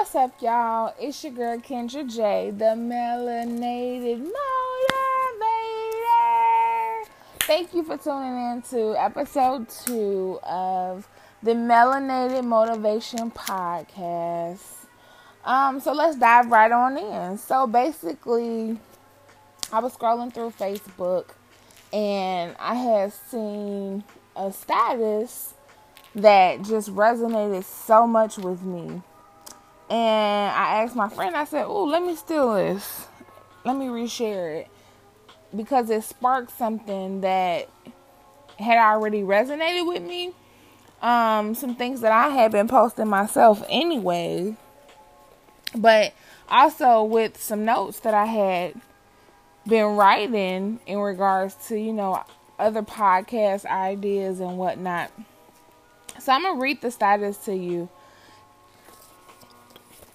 What's up, y'all? It's your girl Kendra J, the melanated motivator. Thank you for tuning in to episode two of the Melanated Motivation Podcast. Um, so let's dive right on in. So basically, I was scrolling through Facebook and I had seen a status that just resonated so much with me and I asked my friend, I said, Oh, let me steal this. Let me reshare it. Because it sparked something that had already resonated with me. Um, some things that I had been posting myself anyway. But also with some notes that I had been writing in regards to, you know, other podcast ideas and whatnot. So I'm gonna read the status to you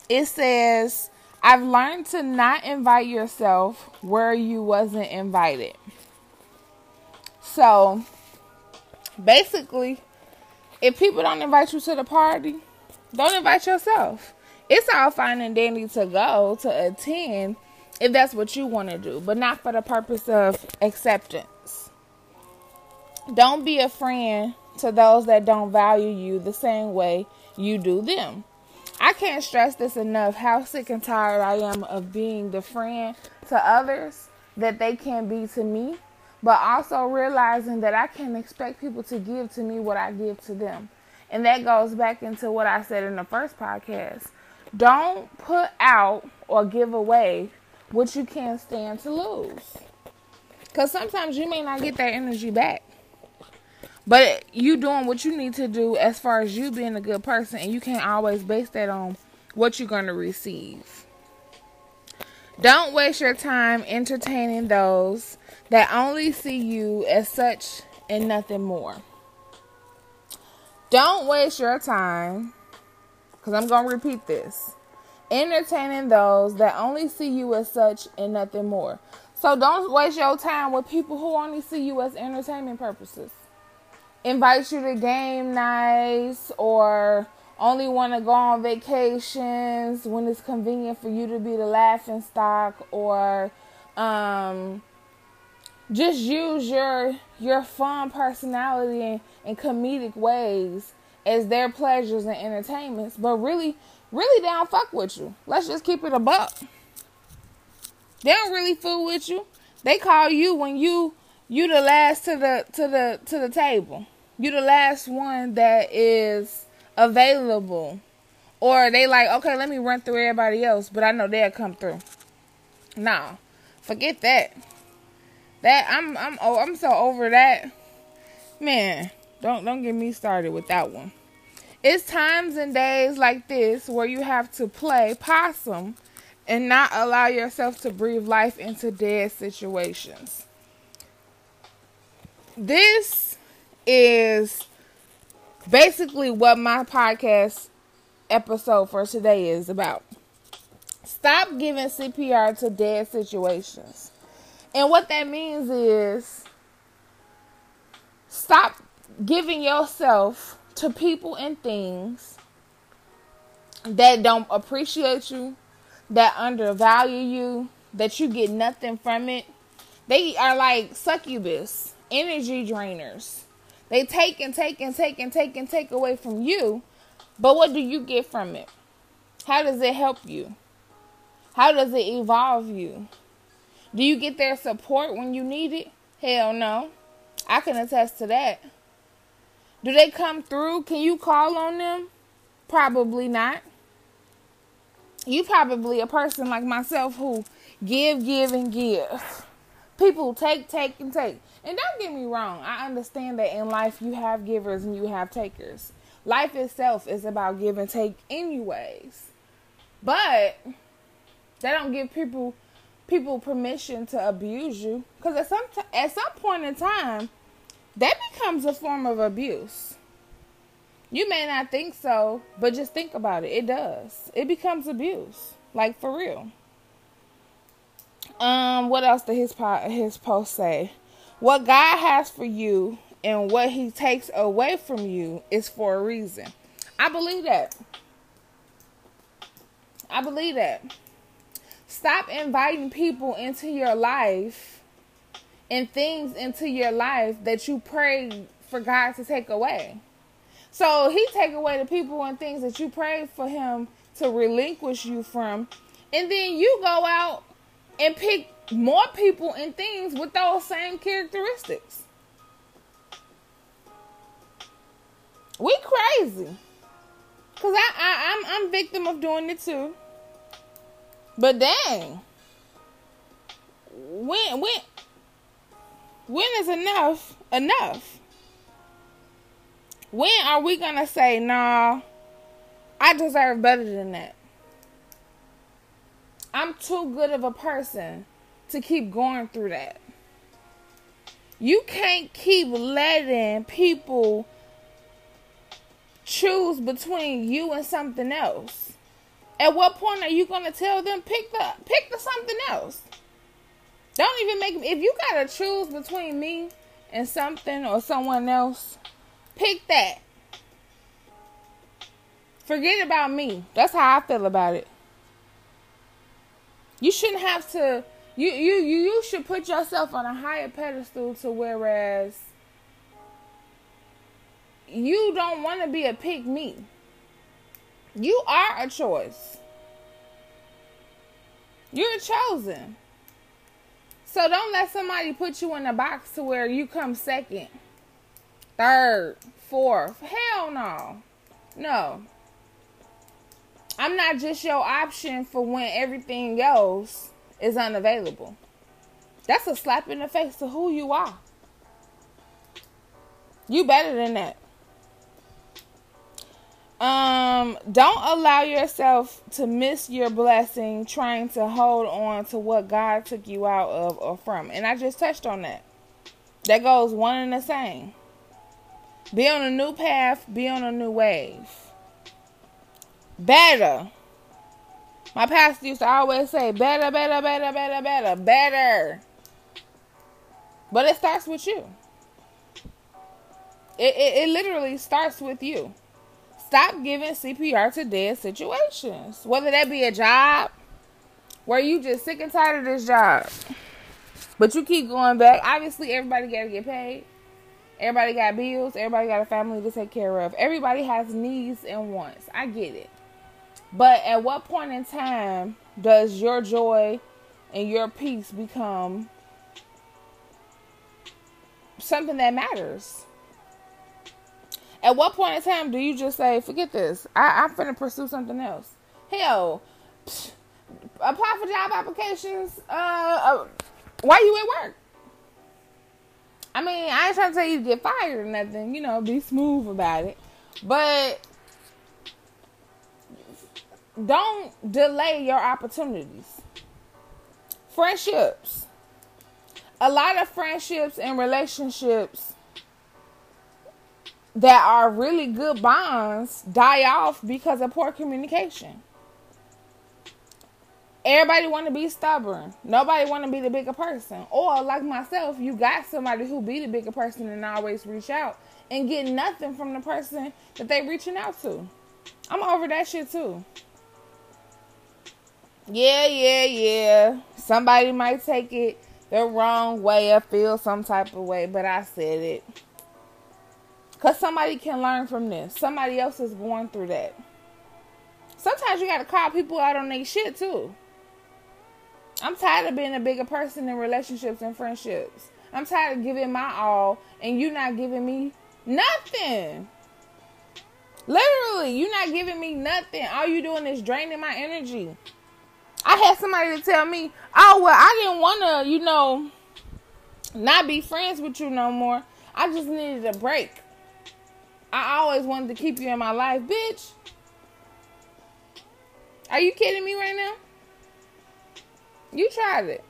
it says, I've learned to not invite yourself where you wasn't invited. So basically, if people don't invite you to the party, don't invite yourself. It's all fine and dandy to go to attend if that's what you want to do, but not for the purpose of acceptance. Don't be a friend to those that don't value you the same way you do them. I can't stress this enough how sick and tired I am of being the friend to others that they can't be to me, but also realizing that I can't expect people to give to me what I give to them. And that goes back into what I said in the first podcast. Don't put out or give away what you can't stand to lose. Because sometimes you may not get that energy back. But you doing what you need to do as far as you being a good person, and you can't always base that on what you're going to receive. Don't waste your time entertaining those that only see you as such and nothing more. Don't waste your time, because I'm going to repeat this entertaining those that only see you as such and nothing more. So don't waste your time with people who only see you as entertainment purposes invite you to game nights or only want to go on vacations when it's convenient for you to be the laughing stock or um, just use your your fun personality and, comedic ways as their pleasures and entertainments. But really really they don't fuck with you. Let's just keep it a buck. They don't really fool with you. They call you when you you the last to the to the to the table you the last one that is available. Or they like, okay, let me run through everybody else, but I know they'll come through. Nah. Forget that. That I'm I'm oh I'm so over that. Man, don't don't get me started with that one. It's times and days like this where you have to play possum and not allow yourself to breathe life into dead situations. This is basically what my podcast episode for today is about. Stop giving CPR to dead situations. And what that means is stop giving yourself to people and things that don't appreciate you, that undervalue you, that you get nothing from it. They are like succubus, energy drainers. They take and take and take and take and take away from you. But what do you get from it? How does it help you? How does it evolve you? Do you get their support when you need it? Hell no. I can attest to that. Do they come through? Can you call on them? Probably not. You probably a person like myself who give, give, and give. People take, take, and take. And don't get me wrong, I understand that in life you have givers and you have takers. Life itself is about give and take anyways. But they don't give people people permission to abuse you cuz at some t- at some point in time that becomes a form of abuse. You may not think so, but just think about it. It does. It becomes abuse. Like for real. Um, what else did his po- his post say? What God has for you and what He takes away from you is for a reason. I believe that. I believe that. Stop inviting people into your life and things into your life that you pray for God to take away. So he take away the people and things that you prayed for him to relinquish you from. And then you go out and pick more people and things with those same characteristics. We crazy. Cause I, I I'm I'm victim of doing it too. But dang. When when when is enough enough? When are we gonna say, nah, I deserve better than that? I'm too good of a person to keep going through that. You can't keep letting people choose between you and something else. At what point are you gonna tell them pick the pick the something else? Don't even make if you gotta choose between me and something or someone else, pick that. Forget about me. That's how I feel about it. You shouldn't have to you you you, should put yourself on a higher pedestal to whereas you don't want to be a pick me. You are a choice. You're chosen. So don't let somebody put you in a box to where you come second, third, fourth. Hell no. No. I'm not just your option for when everything else is unavailable. That's a slap in the face to who you are. You better than that. Um, don't allow yourself to miss your blessing trying to hold on to what God took you out of or from. And I just touched on that. That goes one and the same. Be on a new path, be on a new wave. Better. My pastor used to always say, better, better, better, better, better, better. But it starts with you. It, it, it literally starts with you. Stop giving CPR to dead situations. Whether that be a job where you just sick and tired of this job. But you keep going back. Obviously, everybody got to get paid. Everybody got bills. Everybody got a family to take care of. Everybody has needs and wants. I get it. But at what point in time does your joy and your peace become something that matters? At what point in time do you just say, forget this, I, I'm finna pursue something else? Hell, psh, apply for job applications. Uh, uh, you at work? I mean, I ain't trying to tell you to get fired or nothing. You know, be smooth about it. But don't delay your opportunities. Friendships. A lot of friendships and relationships that are really good bonds die off because of poor communication. Everybody want to be stubborn. Nobody want to be the bigger person. Or like myself, you got somebody who be the bigger person and always reach out and get nothing from the person that they reaching out to. I'm over that shit too. Yeah, yeah, yeah. Somebody might take it the wrong way or feel some type of way, but I said it. Because somebody can learn from this. Somebody else is going through that. Sometimes you got to call people out on their shit too. I'm tired of being a bigger person in relationships and friendships. I'm tired of giving my all and you not giving me nothing. Literally, you not giving me nothing. All you doing is draining my energy. I had somebody to tell me, oh, well, I didn't want to, you know, not be friends with you no more. I just needed a break. I always wanted to keep you in my life, bitch. Are you kidding me right now? You tried it.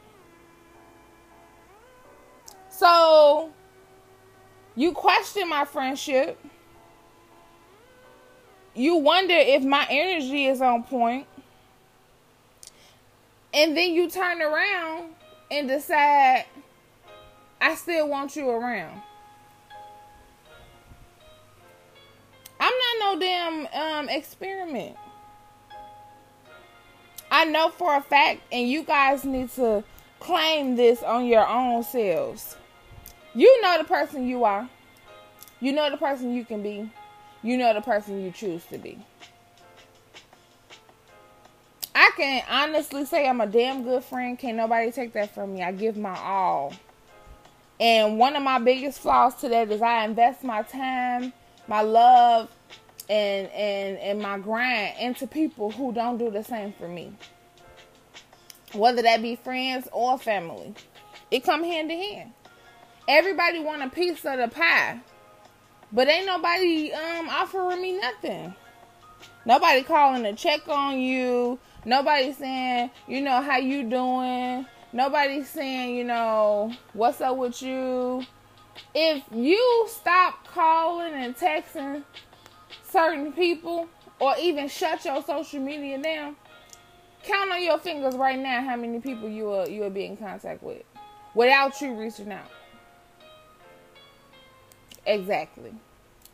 So, you question my friendship. You wonder if my energy is on point. And then you turn around and decide, I still want you around. I'm not no damn um, experiment. I know for a fact, and you guys need to claim this on your own selves. You know the person you are. You know the person you can be. You know the person you choose to be. Can honestly say I'm a damn good friend. Can't nobody take that from me. I give my all. And one of my biggest flaws to that is I invest my time, my love, and and and my grind into people who don't do the same for me. Whether that be friends or family. It come hand to hand. Everybody want a piece of the pie. But ain't nobody um offering me nothing. Nobody calling to check on you. Nobody saying, you know, how you doing. Nobody saying, you know, what's up with you. If you stop calling and texting certain people or even shut your social media down, count on your fingers right now how many people you will you will be in contact with without you reaching out. Exactly.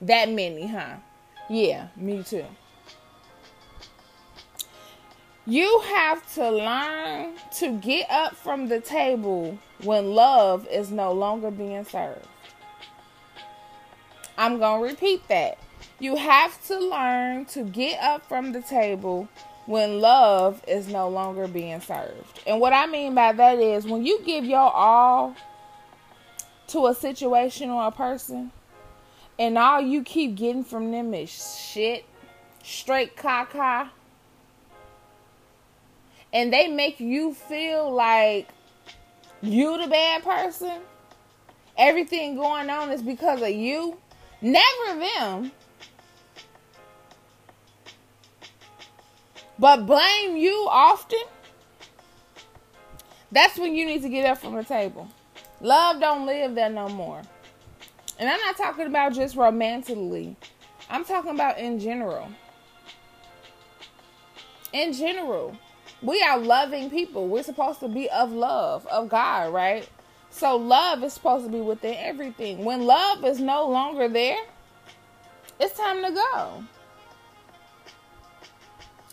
That many, huh? Yeah, me too. You have to learn to get up from the table when love is no longer being served. I'm going to repeat that. You have to learn to get up from the table when love is no longer being served. And what I mean by that is when you give your all to a situation or a person, and all you keep getting from them is shit, straight caca, and they make you feel like you the bad person, everything going on is because of you, never them. But blame you often. That's when you need to get up from the table. Love don't live there no more. And I'm not talking about just romantically. I'm talking about in general. In general, we are loving people. We're supposed to be of love, of God, right? So love is supposed to be within everything. When love is no longer there, it's time to go.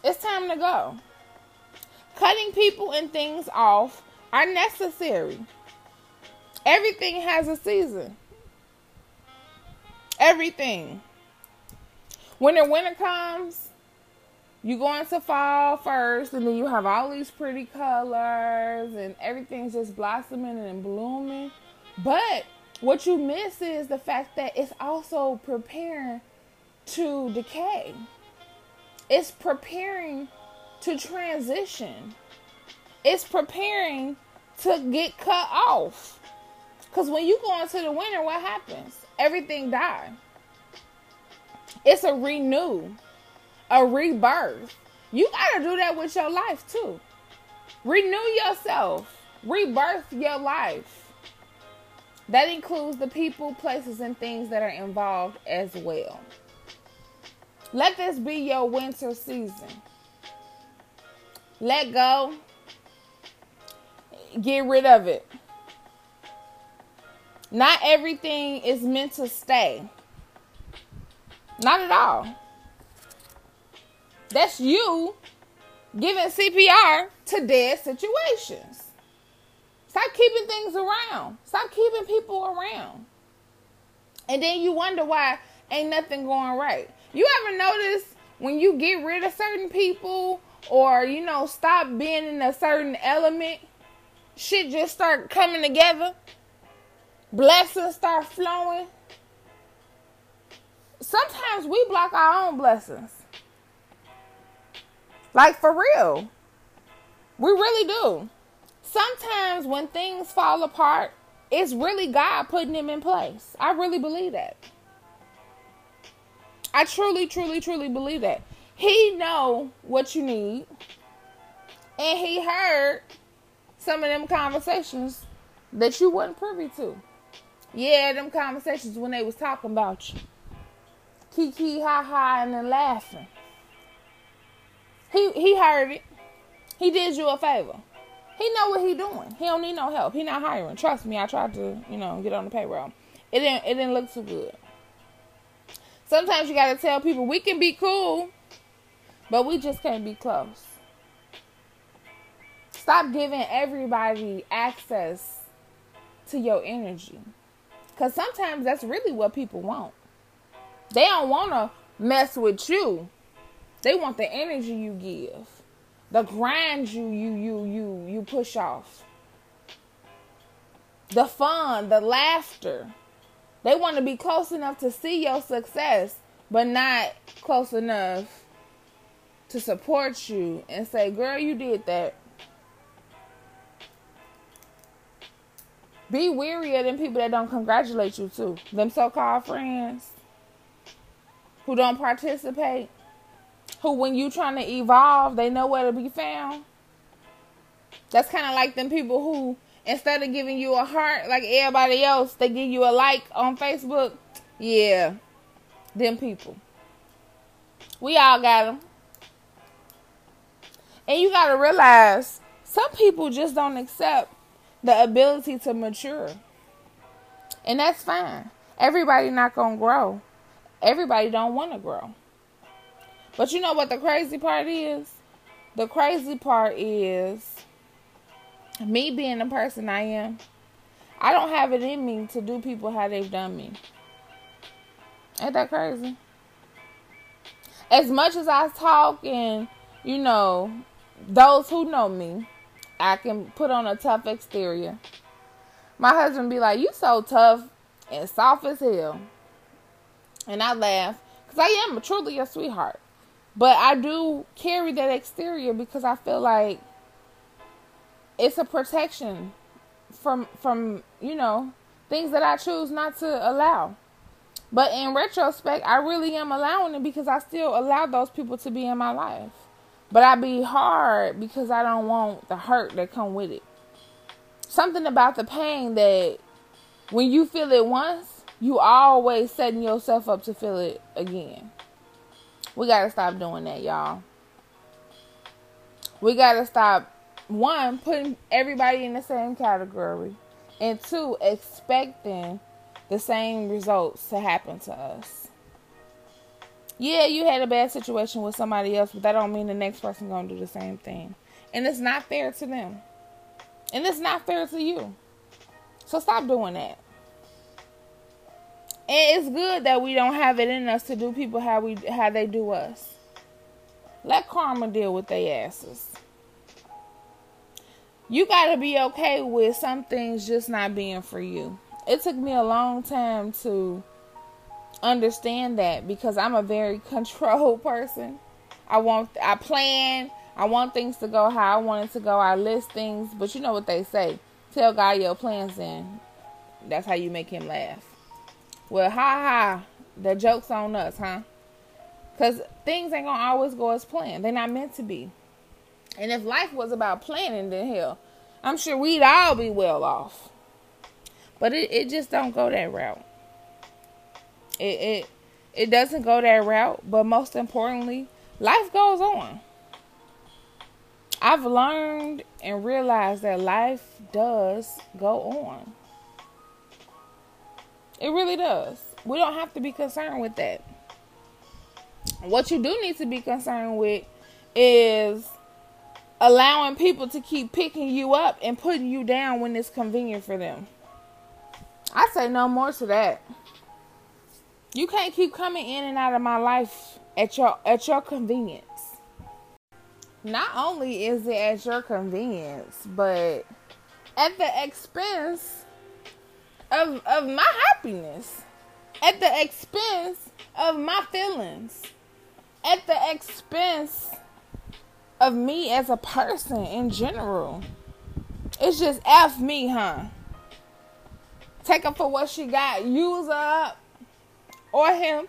It's time to go. Cutting people and things off are necessary. Everything has a season. Everything. When the winter comes, you go into fall first, and then you have all these pretty colors, and everything's just blossoming and blooming. But what you miss is the fact that it's also preparing to decay. It's preparing to transition. It's preparing to get cut off. Because when you go into the winter, what happens? everything dies. It's a renew, a rebirth. You got to do that with your life too. Renew yourself, rebirth your life. That includes the people, places, and things that are involved as well. Let this be your winter season. Let go. Get rid of it. Not everything is meant to stay. Not at all. That's you giving CPR to dead situations. Stop keeping things around. Stop keeping people around. And then you wonder why ain't nothing going right. You ever notice when you get rid of certain people or you know stop being in a certain element, shit just start coming together? blessings start flowing. Sometimes we block our own blessings. Like for real. We really do. Sometimes when things fall apart, it's really God putting them in place. I really believe that. I truly, truly, truly believe that. He know what you need. And he heard some of them conversations that you wasn't privy to. Yeah, them conversations when they was talking about you. Kiki, ha ha, and then laughing. He he heard it. He did you a favor. He know what he doing. He don't need no help. He not hiring. Trust me, I tried to, you know, get on the payroll. It didn't it didn't look too good. Sometimes you gotta tell people we can be cool, but we just can't be close. Stop giving everybody access to your energy. Because sometimes that's really what people want. They don't want to mess with you. They want the energy you give, the grind you you you you you push off, the fun, the laughter. They want to be close enough to see your success, but not close enough to support you and say, "Girl, you did that." Be weary of them people that don't congratulate you too. Them so-called friends who don't participate, who when you trying to evolve, they know where to be found. That's kind of like them people who instead of giving you a heart like everybody else, they give you a like on Facebook. Yeah, them people. We all got them. And you got to realize some people just don't accept the ability to mature. And that's fine. Everybody not going to grow everybody don't want to grow. But you know what the crazy part is? The crazy part is me being the person I am. I don't have it in me to do people how they've done me. Ain't that crazy? As much as I talk and, you know, those who know me, I can put on a tough exterior. My husband be like, You so tough and soft as hell. And I laugh because I am truly a sweetheart. But I do carry that exterior because I feel like it's a protection from from, you know, things that I choose not to allow. But in retrospect, I really am allowing it because I still allow those people to be in my life. But I be hard because I don't want the hurt that come with it. Something about the pain that when you feel it once, you always setting yourself up to feel it again. We gotta stop doing that, y'all. We gotta stop one putting everybody in the same category, and two expecting the same results to happen to us. Yeah, you had a bad situation with somebody else, but that don't mean the next person gonna do the same thing. And it's not fair to them. And it's not fair to you. So stop doing that. And it's good that we don't have it in us to do people how we how they do us. Let karma deal with their asses. You gotta be okay with some things just not being for you. It took me a long time to understand that because I'm a very controlled person. I want I plan, I want things to go how I want it to go. I list things, but you know what they say. Tell God your plans in. That's how you make him laugh. Well, ha ha, the joke's on us, huh? Because things ain't gonna always go as planned. They're not meant to be. And if life was about planning, then hell, I'm sure we'd all be well off. But it, it just don't go that route. It it it doesn't go that route, but most importantly, life goes on. I've learned and realized that life does go on. It really does. We don't have to be concerned with that. What you do need to be concerned with is allowing people to keep picking you up and putting you down when it's convenient for them. I say no more to that. You can't keep coming in and out of my life at your at your convenience. Not only is it at your convenience, but at the expense of of my happiness. At the expense of my feelings. At the expense of me as a person in general. It's just f me huh? Take her for what she got. Use her up or him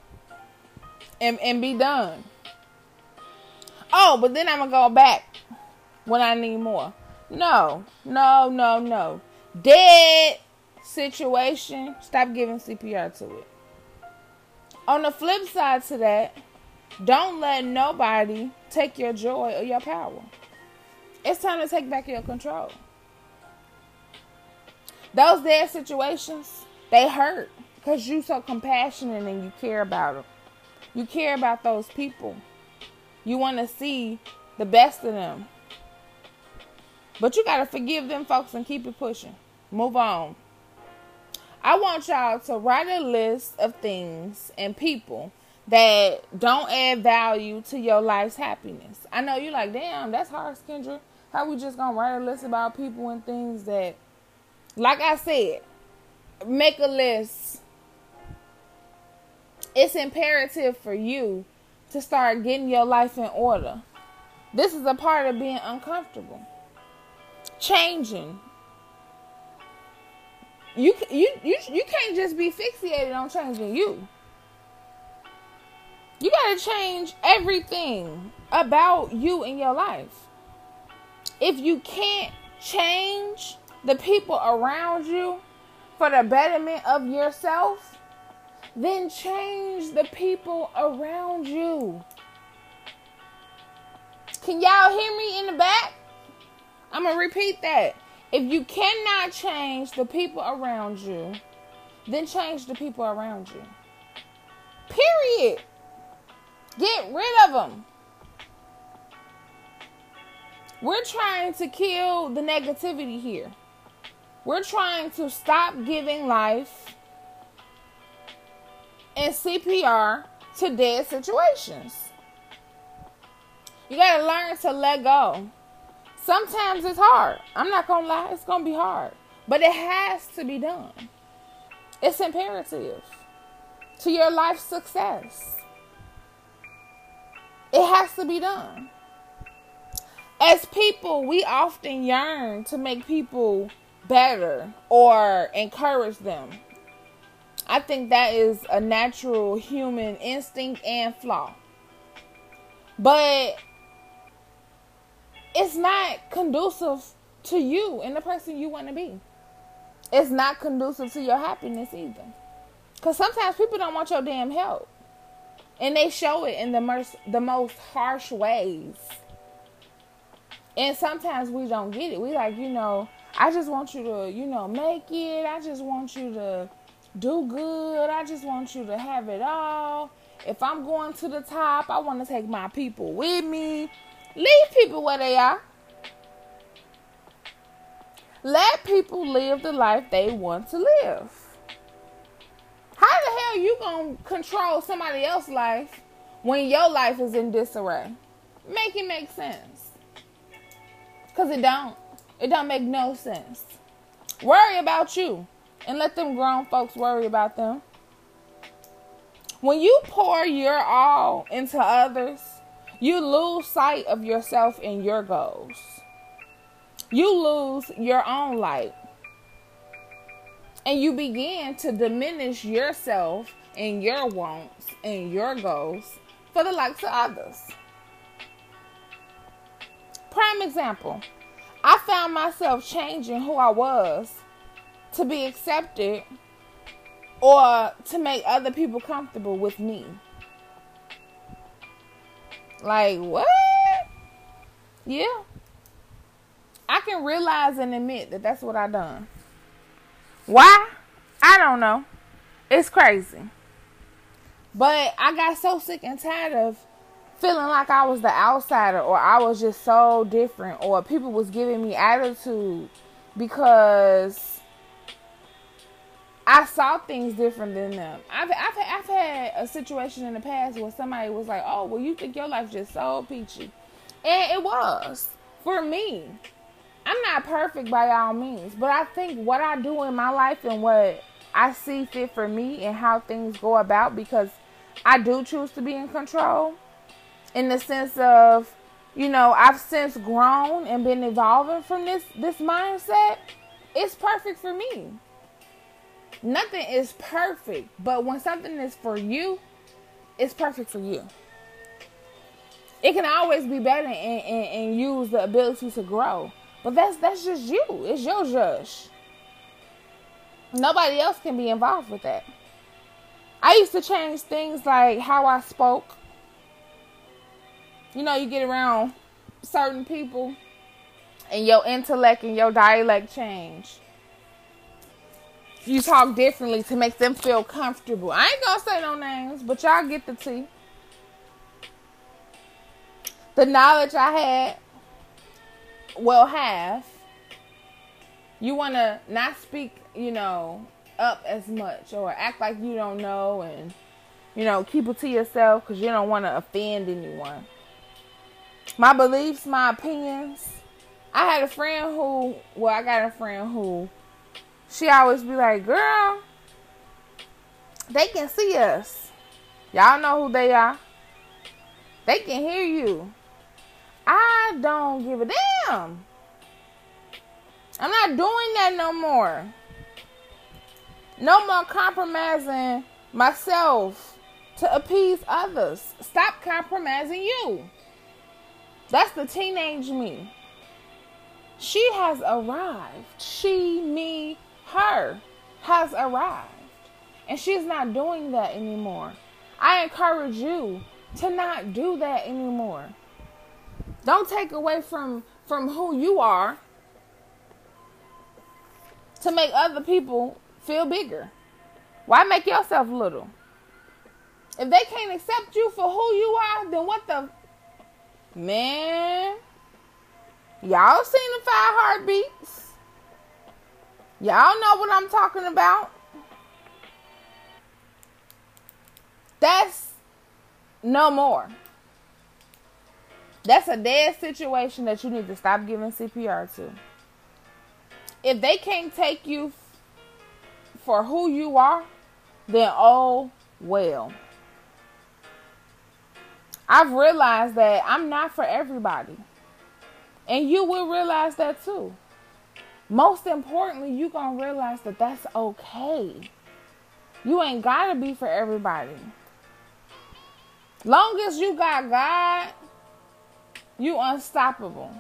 and and be done. Oh but then i'm gonna go back when i need more. No no no no. Dead situation, stop giving CPR to it. On the flip side to that, don't let nobody take your joy or your power. It's time to take back your control. Those dead situations, they hurt because you so compassionate and you care about them. You care about those people. You want to see the best of them. But you got to forgive them folks and keep it pushing. Move on. I want y'all to write a list of things and people that don't add value to your life's happiness. I know you're like, damn, that's hard, Kendra. How we just gonna write a list about people and things that, like I said, make a list. It's imperative for you to start getting your life in order. This is a part of being uncomfortable. Changing. You you you you can't just be fixated on changing you. You got to change everything about you in your life. If you can't change the people around you for the betterment of yourself, then change the people around you. Can y'all hear me in the back? I'm to repeat that. If you cannot change the people around you, then change the people around you. Period. Get rid of them. We're trying to kill the negativity here. We're trying to stop giving life and CPR to dead situations. You got to learn to let go. Sometimes it's hard. I'm not going to lie, it's going to be hard. But it has to be done. It's imperative to your life success. It has to be done. As people, we often yearn to make people better or encourage them. I think that is a natural human instinct and flaw. But it's not conducive to you and the person you want to be. It's not conducive to your happiness either. Because sometimes people don't want your damn help. And they show it in the most, the most harsh ways. And sometimes we don't get it. We like, you know, I just want you to, you know, make it. I just want you to do good. I just want you to have it all. If I'm going to the top, I want to take my people with me. Leave people where they are. Let people live the life they want to live. How the hell you gonna control somebody else's life when your life is in disarray? Make it make sense. Cause it don't. It don't make no sense. Worry about you and let them grown folks worry about them. When you pour your all into others, you lose sight of yourself and your goals. You lose your own light. And you begin to diminish yourself and your wants and your goals for the likes of others. Prime example I found myself changing who I was to be accepted or to make other people comfortable with me. Like, what? Yeah. I can realize and admit that that's what I done. Why? I don't know. It's crazy. But I got so sick and tired of feeling like I was the outsider or I was just so different or people was giving me attitude because I saw things different than them. I've, I've, I've had a situation in the past where somebody was like, oh, well, you think your life just so peachy. And it was for me. I'm not perfect by all means, but I think what I do in my life and what I see fit for me and how things go about because I do choose to be in control in the sense of, you know, I've since grown and been evolving from this this mindset. It's perfect for me nothing is perfect, but when something is for you, it's perfect for you. It can always be better and, and, and use the ability to grow. But that's that's just you. It's your judge. Nobody else can be involved with that. I used to change things like how I spoke. You know, you get around certain people and your intellect and your dialect change you talk differently to make them feel comfortable. I ain't gonna say no names, but y'all get the tea. The knowledge I had well have. You want to not speak, you know, up as much or act like you don't know and, you know, keep it to yourself because you don't want to offend anyone. My beliefs, my opinions. I had a friend who, well, I got a friend who, she always be like, girl, they can see us. Y'all know who they are. They can hear you. I don't give a damn. I'm not doing that no more. No more compromising myself to appease others. Stop compromising you. That's the teenage me. She has arrived. She, me, her has arrived. And she's not doing that anymore. I encourage you to not do that anymore. Don't take away from from who you are to make other people feel bigger. Why make yourself little? If they can't accept you for who you are, then what the man? Y'all seen the five heartbeats? Y'all know what I'm talking about. That's no more. That's a dead situation that you need to stop giving CPR to. If they can't take you for who you are, then oh well. I've realized that I'm not for everybody. And you will realize that too. Most importantly, you're going to realize that that's okay. You ain't got to be for everybody. Long as you got God, you unstoppable.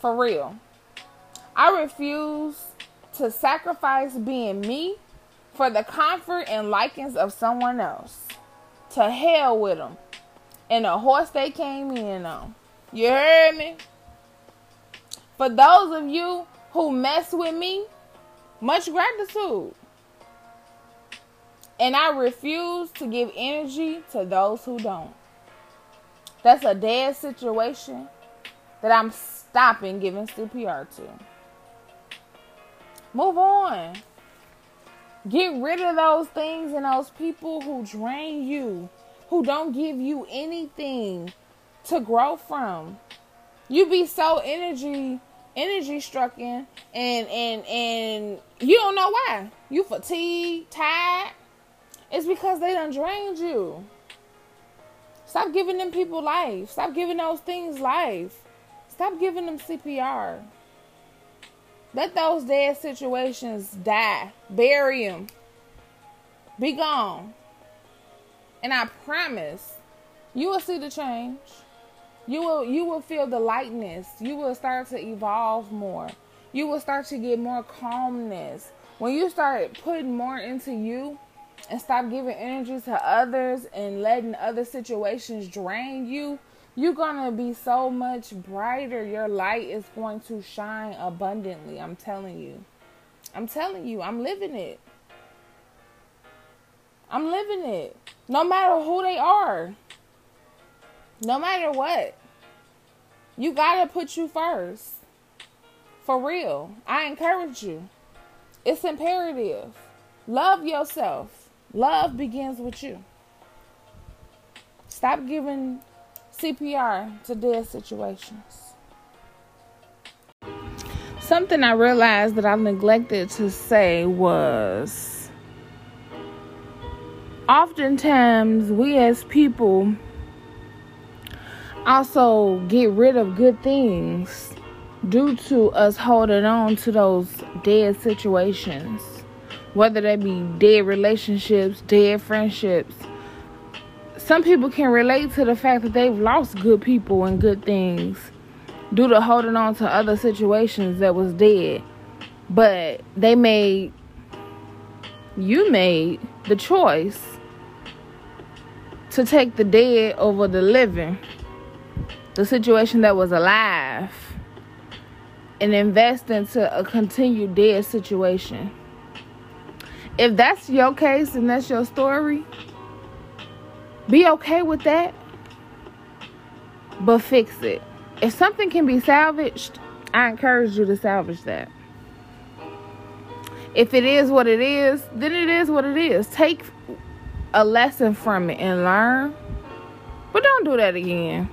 For real. I refuse to sacrifice being me for the comfort and likings of someone else. To hell with them. And the horse they came in on. You heard me? For those of you who mess with me, much gratitude. And I refuse to give energy to those who don't. That's a dead situation that I'm stopping giving CPR to. Move on. Get rid of those things and those people who drain you, who don't give you anything to grow from. You be so energy energy stricken and and and you don't know why. You fatigued, tired, it's because they done drained you. Stop giving them people life. Stop giving those things life. Stop giving them CPR. Let those dead situations die. Bury them. Be gone. And I promise you will see the change. You will you will feel the lightness. You will start to evolve more. You will start to get more calmness. When you start putting more into you, and stop giving energy to others and letting other situations drain you, you're to be so much brighter. Your light is going to shine abundantly. I'm telling you. I'm telling you, I'm living it. I'm living it. No matter who they are. No matter what. You got to put you first. For real. I encourage you. It's imperative. Love yourself. Love begins with you. Stop giving CPR to dead situations. Something I realized that I neglected to say was oftentimes we as people also get rid of good things due to us holding on to those dead situations whether they be dead relationships, dead friendships. Some people can relate to the fact that they've lost good people and good things due to holding on to other situations that was dead. But they made, you made the choice to take the dead over the living, the situation that was alive, and invest into a continued dead situation if that's your case and that's your story, be okay with that, but fix it. if something can be salvaged, I encourage you to salvage that. If it is what it is, then it is what it is. Take a lesson from it and learn. But don't do that again.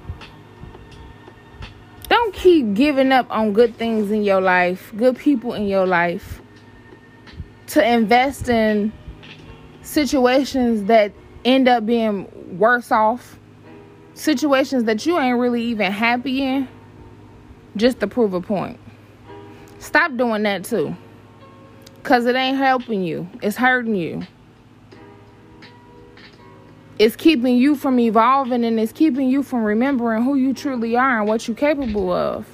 Don't keep giving up on good things in your life, good people in your life, to invest in situations that end up being worse off, situations that you ain't really even happy in, just to prove a point. Stop doing that too. Because it ain't helping you, it's hurting you. It's keeping you from evolving and it's keeping you from remembering who you truly are and what you're capable of.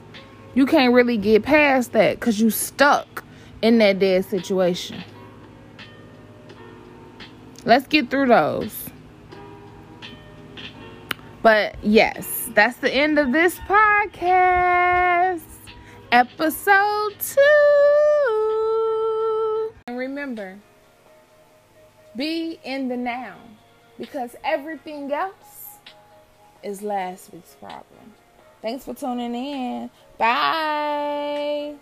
You can't really get past that because you're stuck in that dead situation. Let's get through those. But yes, that's the end of this podcast. Episode two. And remember, be in the now because everything else is last week's problem. Thanks for tuning in. Bye.